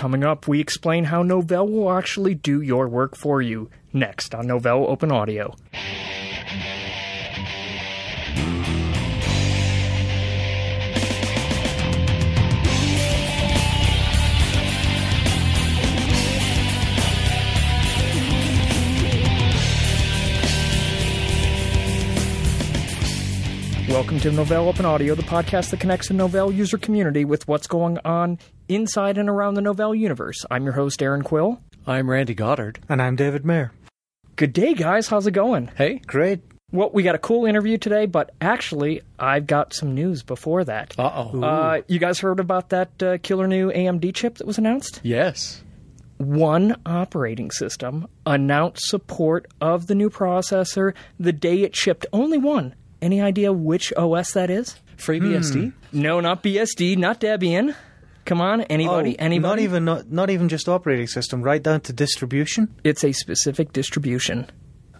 Coming up, we explain how Novell will actually do your work for you. Next on Novell Open Audio. Welcome to Novell Open Audio, the podcast that connects the Novell user community with what's going on inside and around the Novell universe. I'm your host, Erin Quill. I'm Randy Goddard. And I'm David Mayer. Good day, guys. How's it going? Hey. Great. Well, we got a cool interview today, but actually, I've got some news before that. Uh-oh. Uh, you guys heard about that uh, killer new AMD chip that was announced? Yes. One operating system announced support of the new processor the day it shipped. Only one. Any idea which OS that is? FreeBSD? No, not BSD, not Debian. Come on, anybody? Oh, anybody? Not even not, not even just operating system, right down to distribution. It's a specific distribution.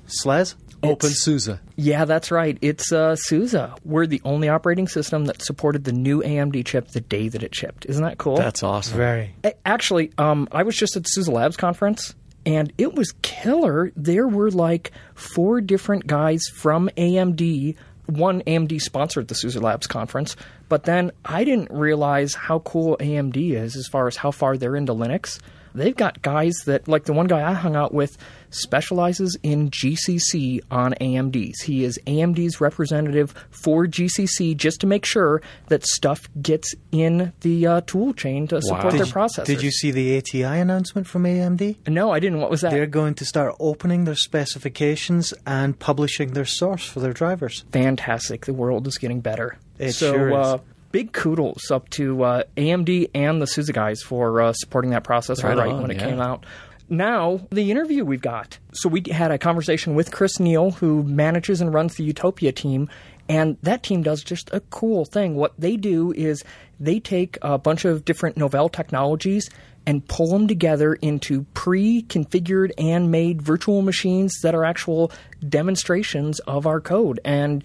SLES. OpenSUSE. Yeah, that's right. It's uh, SUSE. We're the only operating system that supported the new AMD chip the day that it shipped. Isn't that cool? That's awesome. Very. Actually, um, I was just at SUSE Labs conference, and it was killer. There were like four different guys from AMD. One AMD sponsored the SUSE Labs conference, but then I didn't realize how cool AMD is as far as how far they're into Linux. They've got guys that, like the one guy I hung out with, specializes in GCC on AMDs. He is AMD's representative for GCC just to make sure that stuff gets in the uh, tool chain to support Wow. their Did you, processors. did you see the ATI announcement from AMD? No, I didn't. What was that? They're going to start opening their specifications and publishing their source for their drivers. Fantastic. The world is getting better. It so, sure is. Uh, big kudos up to uh, AMD and the SUSE guys for uh, supporting that processor Right right, on, when it yeah. came out. Now, the interview we've got. So, we had a conversation with Chris Neal, who manages and runs the Utopia team, and that team does just a cool thing. What they do is they take a bunch of different Novell technologies and pull them together into pre configured and made virtual machines that are actual demonstrations of our code. And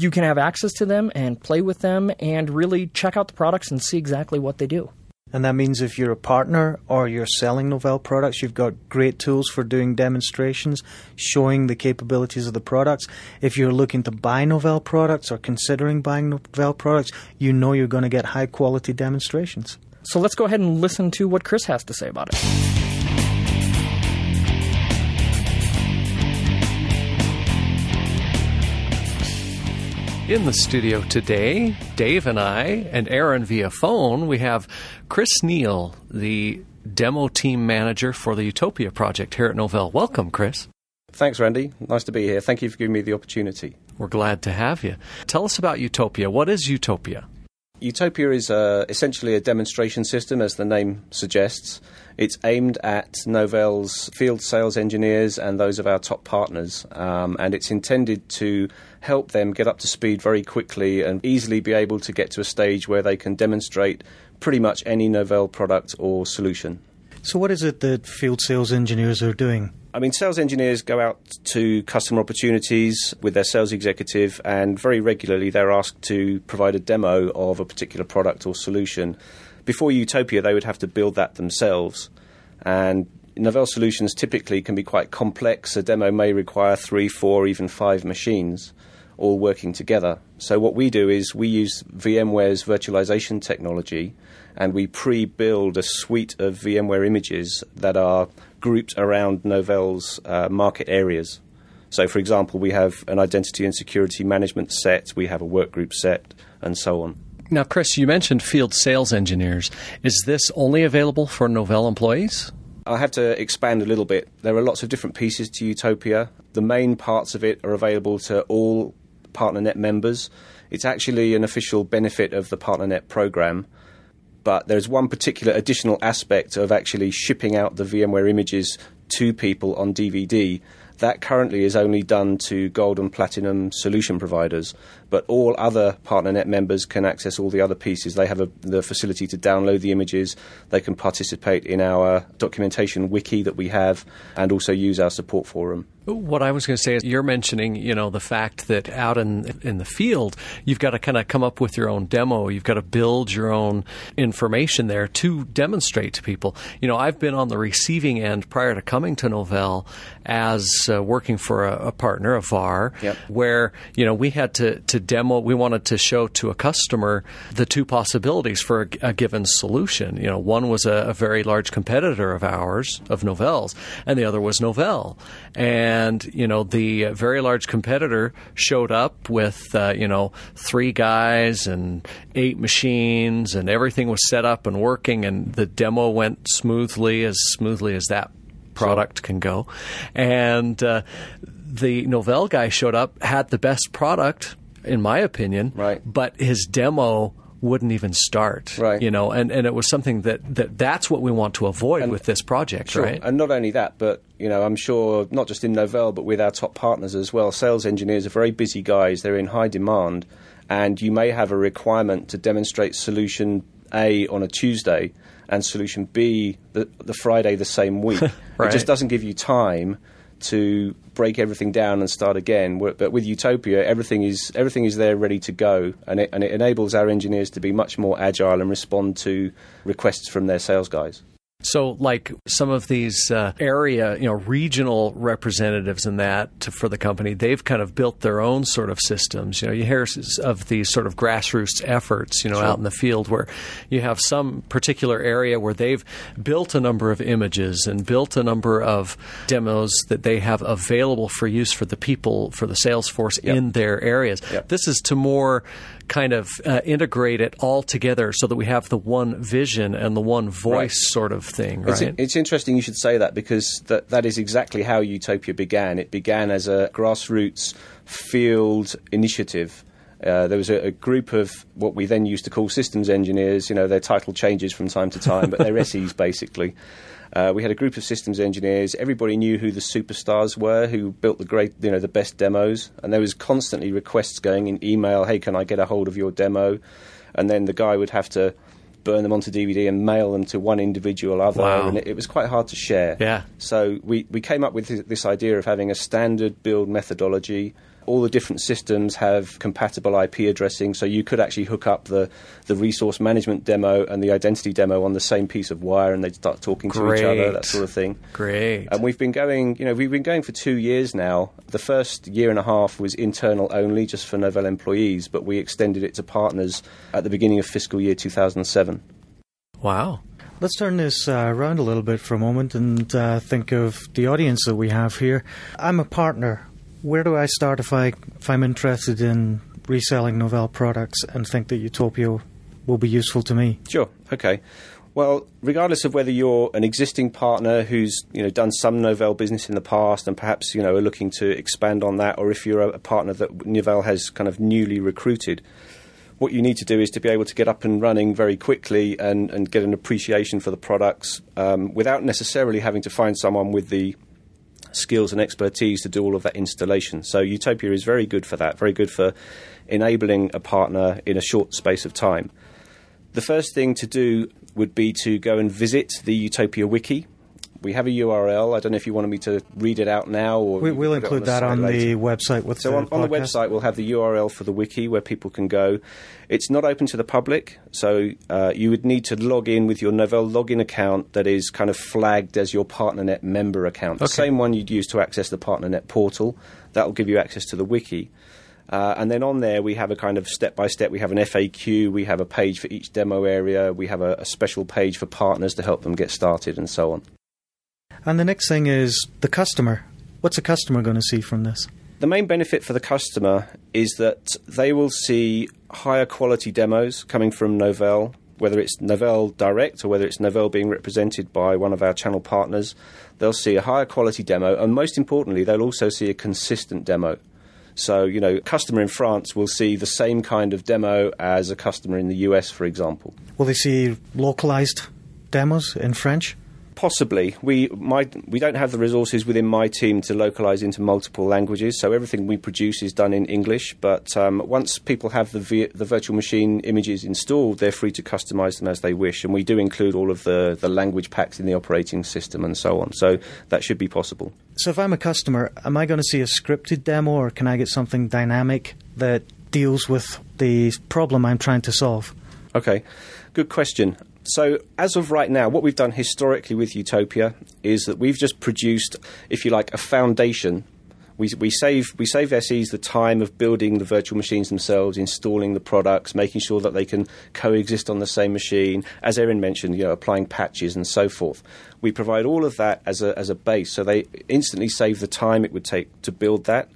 you can have access to them and play with them and really check out the products and see exactly what they do. And that means if you're a partner or you're selling Novell products, you've got great tools for doing demonstrations, showing the capabilities of the products. If you're looking to buy Novell products or considering buying Novell products, you know you're going to get high quality demonstrations. So let's go ahead and listen to what Chris has to say about it. In the studio today, Dave and I, and Erin via phone, we have Chris Neal, the demo team manager for the Utopia project here at Novell. Welcome, Chris. Thanks, Randy. Nice to be here. Thank you for giving me the opportunity. We're glad to have you. Tell us about Utopia. What is Utopia? Utopia is uh, essentially a demonstration system, as the name suggests. It's aimed at Novell's field sales engineers and those of our top partners, um, and it's intended to help them get up to speed very quickly and easily be able to get to a stage where they can demonstrate pretty much any Novell product or solution. So, what is it that field sales engineers are doing? I mean, sales engineers go out to customer opportunities with their sales executive, and very regularly they're asked to provide a demo of a particular product or solution. Before Utopia, they would have to build that themselves. And Novell solutions typically can be quite complex. A demo may require three, four, even five machines all working together. So, what we do is we use VMware's virtualization technology and we pre build a suite of VMware images that are grouped around Novell's uh, market areas. So, for example, we have an identity and security management set, we have a workgroup set, and so on. Now, Chris, you mentioned field sales engineers. Is this only available for Novell employees? I have to expand a little bit. There are lots of different pieces to Utopia. The main parts of it are available to all PartnerNet members. It's actually an official benefit of the PartnerNet program. But there's one particular additional aspect of actually shipping out the VMware images to people on DVD. That currently is only done to gold and platinum solution providers. But all other PartnerNet members can access all the other pieces. They have a, the facility to download the images. They can participate in our documentation wiki that we have, and also use our support forum. What I was going to say is you're mentioning, you know, the fact that out in in the field, you've got to kind of come up with your own demo. You've got to build your own information there to demonstrate to people. You know, I've been on the receiving end prior to coming to Novell as uh, working for a, a, partner, a VAR, yep. where, you know, we had to, to demo, we wanted to show to a customer the two possibilities for a, a given solution. You know, one was a, a very large competitor of ours, of Novell's, and the other was Novell. And you know the very large competitor showed up with uh, you know three guys and eight machines and everything was set up and working and the demo went smoothly as smoothly as that product can go and uh, the Novell guy showed up had the best product in my opinion right but his demo wouldn't even start. Right. You know, and, and it was something that, that that's what we want to avoid and, with this project, sure. right? And not only that, but you know, I'm sure not just in Novell, but with our top partners as well. Sales engineers are very busy guys. They're in high demand, and you may have a requirement to demonstrate solution A on a Tuesday and solution B the, the Friday the same week. right. It just doesn't give you time to break everything down and start again. But with Utopia, everything is everything is there ready to go, and it, and it enables our engineers to be much more agile and respond to requests from their sales guys. So, like some of these uh, area, you know, regional representatives in that to, for the company, they've kind of built their own sort of systems. You know, you hear of these sort of grassroots efforts, you know, sure. out in the field where you have some particular area where they've built a number of images and built a number of demos that they have available for use for the people, for the sales force yep. in their areas. Yep. This is to more kind of uh, integrate it all together so that we have the one vision and the one voice right. sort of thing, right? It's, it's, interesting you should say that because that, that is exactly how Utopia began. It began as a grassroots field initiative. Uh, there was a, a, group of what we then used to call systems engineers. You know, their title changes from time to time, but they're SEs basically. Uh, we had a group of systems engineers. Everybody knew who the superstars were, who built the great, you know, the best demos. And there was constantly requests going in email. Hey, can I get a hold of your demo? And then the guy would have to burn them onto DVD and mail them to one individual other, wow. and it, it, was quite hard to share. Yeah. So we, we came up with this, this idea of having a standard build methodology all the different systems have compatible IP addressing, so you could actually hook up the, the resource management demo and the identity demo on the same piece of wire, and they'd start talking Great. to each other, that sort of thing. Great. And we've been going, you know, we've been going for two years now. The first year and a half was internal only, just for Novell employees, but we extended it to partners at the beginning of fiscal year 2007. Wow. Let's turn this uh, around a little bit for a moment and uh, think of the audience that we have here. I'm a partner where do I start if I if I'm interested in reselling Novell products and think that Utopia will be useful to me? Sure. Okay. Well, regardless of whether you're an existing partner who's you know done some Novell business in the past and perhaps you know are looking to expand on that, or if you're a, partner that Novell has kind of newly recruited, what you need to do is to be able to get up and running very quickly and, and get an appreciation for the products um, without necessarily having to find someone with the skills and expertise to do all of that installation. So Utopia is very good for that, very good for enabling a partner in a short space of time. The first thing to do would be to go and visit the Utopia wiki. We have a URL. I don't know if you wanted me to read it out now, or we, will include on that on later. the website. With so the on, on, the website, we'll have the URL for the wiki where people can go. It's not open to the public, so uh, you would need to log in with your Novell login account that is kind of flagged as your PartnerNet member account, the same one you'd use to access the PartnerNet portal. That will give you access to the wiki. Uh, and then on there, we have a kind of step by step. We have an FAQ, we have a page for each demo area, we have a, a special page for partners to help them get started, and so on. And the next thing is the customer. What's a customer going to see from this? The main benefit for the customer is that they will see higher quality demos coming from Novell, whether it's Novell Direct or whether it's Novell being represented by one of our channel partners. They'll see a higher quality demo, and most importantly, they'll also see a consistent demo. So, you know, a customer in France will see the same kind of demo as a customer in the US, for example. Will they see localized demos in French? Possibly, we my we don't have the resources within my team to localize into multiple languages, so everything we produce is done in English. But um, once people have the vi- the virtual machine images installed, they're free to customize them as they wish, and we do include all of the the language packs in the operating system and so on. So that should be possible. So if I'm a customer, am I going to see a scripted demo, or can I get something dynamic that deals with the problem I'm trying to solve? Okay, good question. So, as of right now, what we've done historically with Utopia is that we've just produced, if you like, a foundation. We, we save we save SEs the time of building the virtual machines themselves, installing the products, making sure that they can coexist on the same machine. As Erin mentioned, you know, applying patches and so forth. We provide all of that as a as a base, so they instantly save the time it would take to build that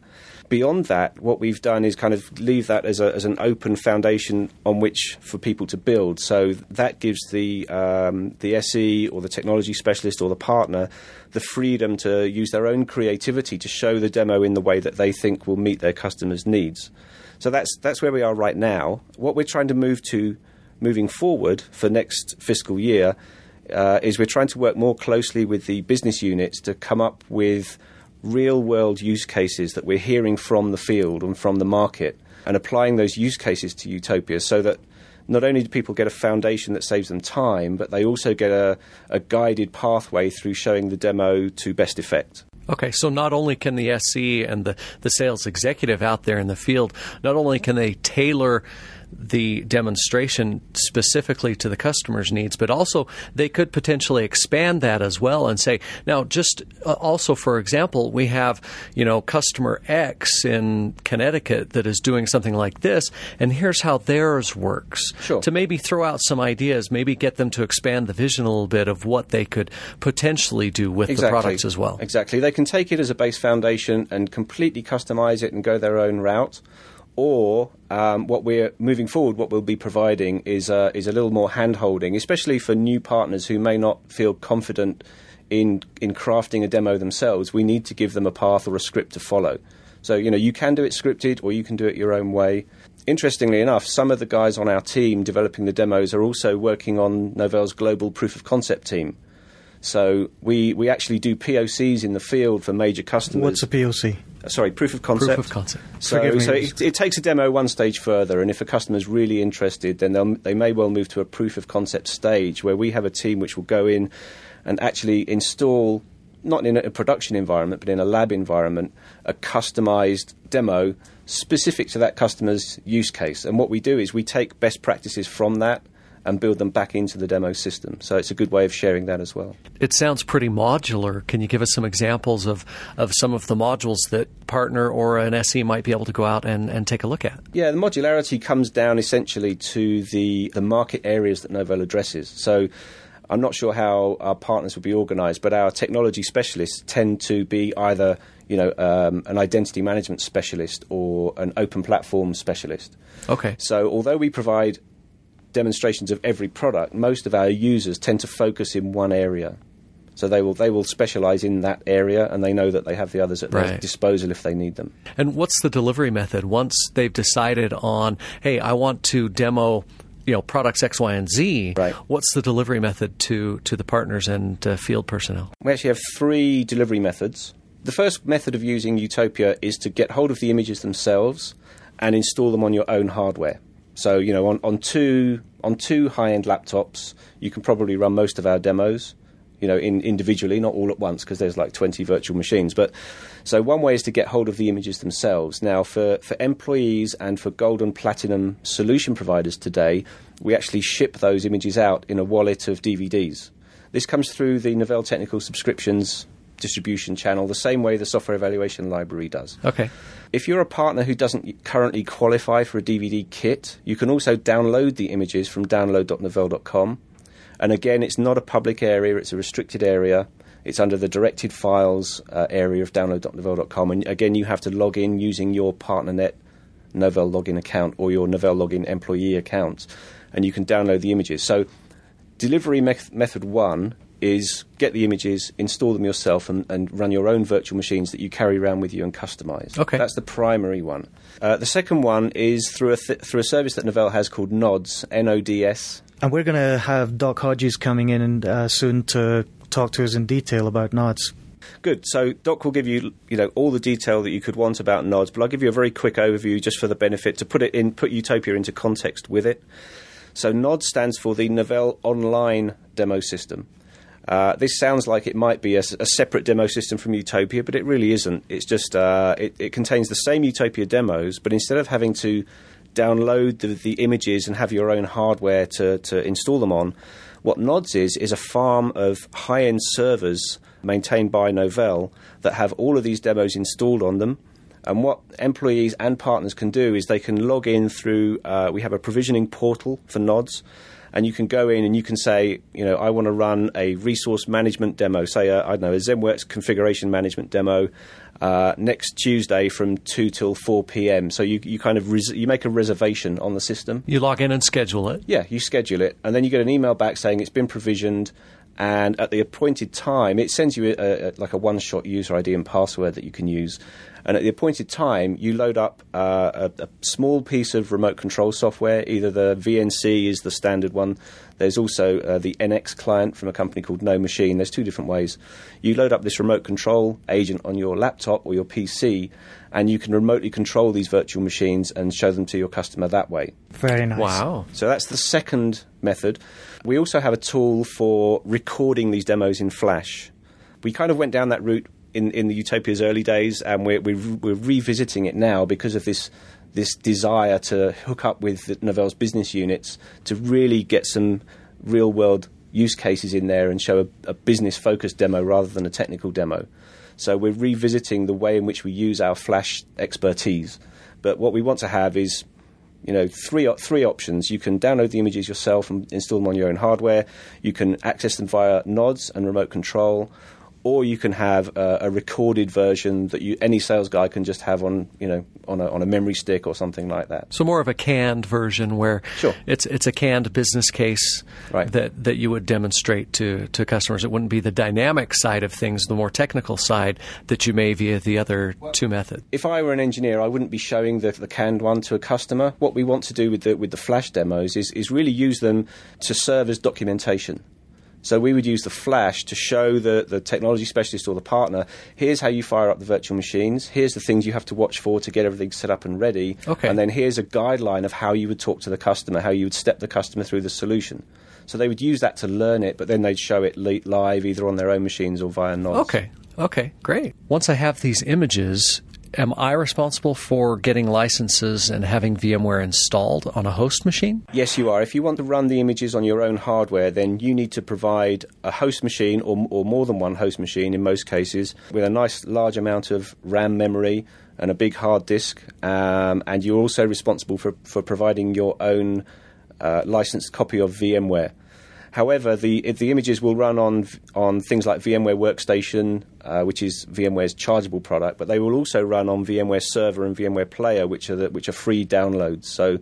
beyond that, what we've done is kind of leave that as, a, as an open foundation on which for people to build. So that gives the um, the SE or the technology specialist or the partner the freedom to use their own creativity to show the demo in the way that they think will meet their customers' needs. So that's that's where we are right now. What we're trying to move to moving forward for next fiscal year uh, is we're trying to work more closely with the business units to come up with real world use cases that we're hearing from the field and from the market and applying those use cases to Utopia so that not only do people get a foundation that saves them time, but they also get a, a guided pathway through showing the demo to best effect. Okay, so not only can the SE and the, the sales executive out there in the field, not only can they tailor the demonstration specifically to the customer's needs, but also they could potentially expand that as well and say, now, just uh, also, for example, we have, you know, customer X in Connecticut that is doing something like this, and here's how theirs works. Sure. To maybe throw out some ideas, maybe get them to expand the vision a little bit of what they could potentially do with exactly. the products as well. Exactly. They can take it as a base foundation and completely customize it and go their own route or um, what we're moving forward, what we'll be providing is uh, is a little more hand holding, especially for new partners who may not feel confident in in crafting a demo themselves. We need to give them a path or a script to follow. So you know you can do it scripted, or you can do it your own way. Interestingly enough, some of the guys on our team developing the demos are also working on Novell's global proof of concept team. So we, we actually do POCs in the field for major customers. What's a POC? Uh, sorry, proof of concept. Proof of concept. So, so it, it, takes a demo one stage further, and if a customer's really interested, then they may well move to a proof of concept stage where we have a team which will go in and actually install, not in a production environment, but in a lab environment, a customized demo specific to that customer's use case. And what we do is we take best practices from that and build them back into the demo system. So it's a good way of sharing that as well. It sounds pretty modular. Can you give us some examples of, of some of the modules that partner or an SE might be able to go out and, and take a look at? Yeah, the modularity comes down essentially to the, the market areas that Novell addresses. So I'm not sure how our partners will be organised, but our technology specialists tend to be either you know um, an identity management specialist or an open platform specialist. Okay. So although we provide demonstrations of every product, most of our users tend to focus in one area. So they will they will specialize in that area, and they know that they have the others at Right. their disposal if they need them. And what's the delivery method once they've decided on, hey, I want to demo, you know, products X, Y, and Z? Right. What's the delivery method to to the partners and uh, field personnel? We actually have three delivery methods. The first method of using Utopia is to get hold of the images themselves and install them on your own hardware. So you know, on, on two on two high end laptops, you can probably run most of our demos. You know, in, individually, not all at once, because there's like 20 virtual machines. But so one way is to get hold of the images themselves. Now, for, for employees and for gold and platinum solution providers today, we actually ship those images out in a wallet of DVDs. This comes through the Novell Technical Subscriptions distribution channel, the same way the Software Evaluation Library does. Okay. If you're a partner who doesn't currently qualify for a DVD kit, you can also download the images from download.novell.com. And again, it's not a public area, it's a restricted area. It's under the directed files uh, area of download.novell.com. And again, you have to log in using your PartnerNet Novell login account or your Novell login employee account. And you can download the images. So, delivery meth- method one is get the images, install them yourself, and, and run your own virtual machines that you carry around with you and customize. Okay. That's the primary one. Uh, the second one is through a, th- through a service that Novell has called NODS, N O D S. And we're going to have Doc Hodges coming in uh, soon to talk to us in detail about NODS. Good. So Doc will give you, you know, all the detail that you could want about NODS, but I'll give you a very quick overview just for the benefit to put it in, put Utopia into context with it. So NOD stands for the Novell Online Demo System. Uh, this sounds like it might be a, a, separate demo system from Utopia, but it really isn't. It's just uh, it, it, contains the same Utopia demos, but instead of having to download the, the images and have your own hardware to, to install them on, what NODS is is a farm of high-end servers maintained by Novell that have all of these demos installed on them. And what employees and partners can do is they can log in through. Uh, we have a provisioning portal for NODS and you can go in and you can say, you know, I want to run a resource management demo, say, I don't know, a ZENworks configuration management demo uh, next Tuesday from 2 till 4 p.m. So you, you kind of res- you make a reservation on the system. You log in and schedule it. Yeah, you schedule it, and then you get an email back saying it's been provisioned. And at the appointed time, it sends you a, a, like a one-shot user ID and password that you can use. And at the appointed time, you load up uh, a, a, small piece of remote control software. Either the VNC is the standard one. There's also uh, the NX client from a company called NoMachine. There's two different ways. You load up this remote control agent on your laptop or your PC, and you can remotely control these virtual machines and show them to your customer that way. Very nice. Wow. So that's the second method. We also have a tool for recording these demos in Flash. We kind of went down that route in, in the Utopia's early days, and we're, we're, we're revisiting it now because of this this desire to hook up with Novell's business units to really get some real world use cases in there and show a, a business focused demo rather than a technical demo. So we're revisiting the way in which we use our Flash expertise. But what we want to have is you know three three options. You can download the images yourself and install them on your own hardware. You can access them via NODS and remote control, or you can have a, a, recorded version that you, any sales guy can just have on you know on a, on a memory stick or something like that. So more of a canned version where sure. it's it's a canned business case right. that, that you would demonstrate to, to customers. It wouldn't be the dynamic side of things, the more technical side that you may via the other well, two methods. If I were an engineer, I wouldn't be showing the, the canned one to a customer. What we want to do with the with the flash demos is is really use them to serve as documentation. So we would use the flash to show the, the technology specialist or the partner, here's how you fire up the virtual machines, here's the things you have to watch for to get everything set up and ready, okay. and then here's a guideline of how you would talk to the customer, how you would step the customer through the solution. So they would use that to learn it, but then they'd show it live either on their own machines or via NODS. Okay, okay, great. Once I have these images, am I responsible for getting licenses and having VMware installed on a host machine? Yes, you are. If you want to run the images on your own hardware, then you need to provide a host machine or, or more than one host machine in most cases with a nice large amount of RAM memory and a big hard disk. Um, and you're also responsible for, for providing your own uh, licensed copy of VMware. However, the the images will run on on things like VMware Workstation, uh, which is VMware's chargeable product, but they will also run on VMware Server and VMware Player, which are the, which are free downloads. So,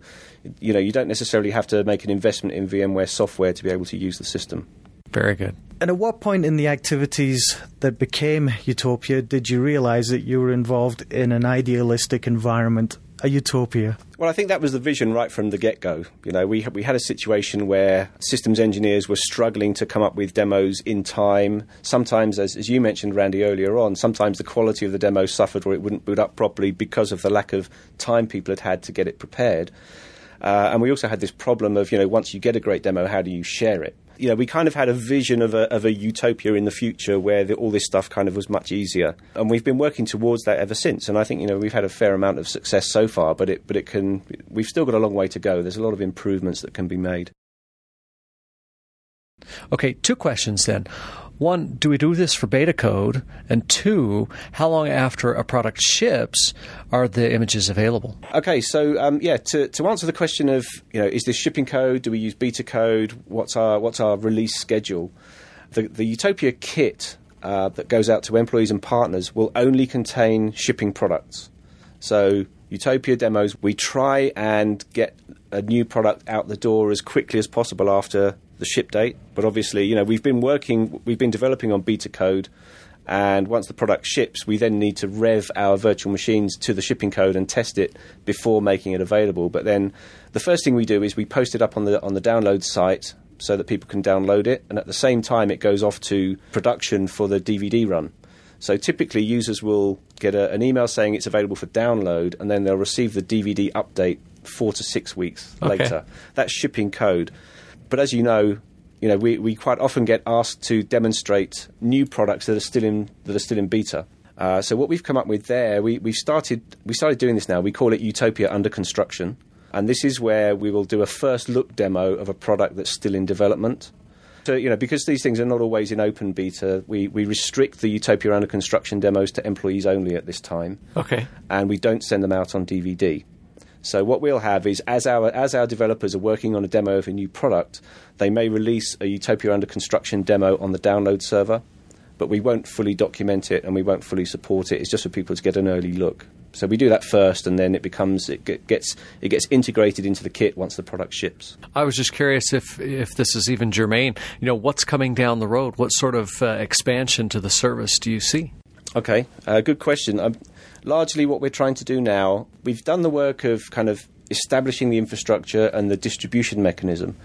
you know, you don't necessarily have to make an investment in VMware software to be able to use the system. Very good. And at what point in the activities that became Utopia did you realize that you were involved in an idealistic environment a utopia? Well, I think that was the vision right from the get go. You know, we, we had a situation where systems engineers were struggling to come up with demos in time. Sometimes, as, as you mentioned, Randy, earlier on, sometimes the quality of the demo suffered or it wouldn't boot up properly because of the lack of time people had had to get it prepared. Uh, and we also had this problem of, you know, once you get a great demo, how do you share it? You know, we kind of had a vision of a, of a utopia in the future where the, all this stuff kind of was much easier, and we've been working towards that ever since. And I think you know we've had a fair amount of success so far, but it but it can we've still got a long way to go. There's a lot of improvements that can be made. Okay, two questions then one, do we do this for beta code? And two, how long after a product ships are the images available? Okay, so um, yeah, to, to answer the question of you know is this shipping code? Do we use beta code? What's our what's our release schedule? The the Utopia kit uh, that goes out to employees and partners will only contain shipping products. So Utopia demos, we try and get a new product out the door as quickly as possible after the ship date. But obviously, you know, we've been working, we've been developing on beta code, and once the product ships, we then need to rev our virtual machines to the shipping code and test it before making it available. But then, the first thing we do is we post it up on the on the download site so that people can download it, and at the same time, it goes off to production for the DVD run. So typically, users will get a, an email saying it's available for download, and then they'll receive the DVD update four to six weeks Okay. later. That's shipping code. But as you know, you know we, we quite often get asked to demonstrate new products that are still in that are still in beta. Uh, so what we've come up with there, we we started we started doing this now. We call it Utopia under construction, and this is where we will do a first look demo of a product that's still in development. So, you know, because these things are not always in open beta, we, we restrict the Utopia under construction demos to employees only at this time Okay. and we don't send them out on DVD. So what we'll have is as our as our developers are working on a demo of a new product, they may release a Utopia under construction demo on the download server, but we won't fully document it and we won't fully support it. It's just for people to get an early look. So we do that first, and then it becomes it gets it gets integrated into the kit once the product ships. I was just curious if if this is even germane. You know, what's coming down the road? What sort of uh, expansion to the service do you see? Okay, uh, good question. Um, largely, what we're trying to do now, we've done the work of kind of establishing the infrastructure and the distribution mechanism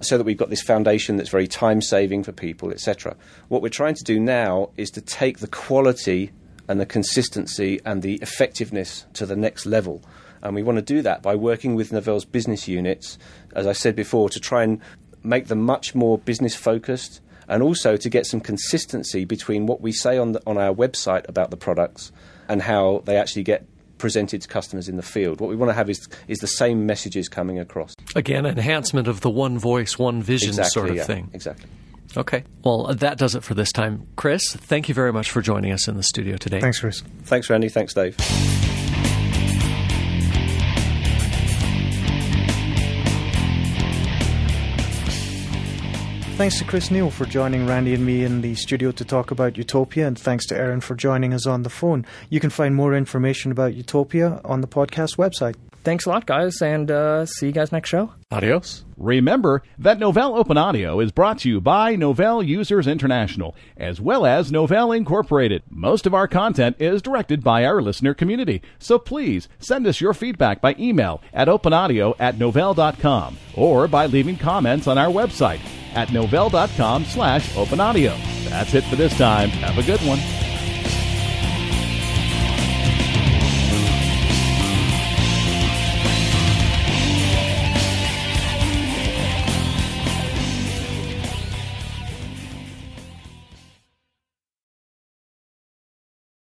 so that we've got this foundation that's very time saving for people, etc. What we're trying to do now is to take the quality and the consistency and the effectiveness to the next level. And we want to do that by working with Novell's business units, as I said before, to try and make them much more business focused and also to get some consistency between what we say on, the, on our website about the products and how they actually get presented to customers in the field. What we want to have is, is the same messages coming across. Again, enhancement of the one voice, one vision exactly, sort of yeah, thing. Exactly. Okay. Well, uh, that does it for this time. Chris, thank you very much for joining us in the studio today. Thanks, Chris. Thanks, Randy. Thanks, Dave. Thanks to Chris Neal for joining Randy and me in the studio to talk about Utopia, and thanks to Erin for joining us on the phone. You can find more information about Utopia on the podcast website. Thanks a lot, guys, and uh, see you guys next show. Adios. Remember that Novell Open Audio is brought to you by Novell Users International, as well as Novell Incorporated. Most of our content is directed by our listener community, so please send us your feedback by email at openaudio at novell.com or by leaving comments on our website at novell.com slash openaudio. That's it for this time. Have a good one.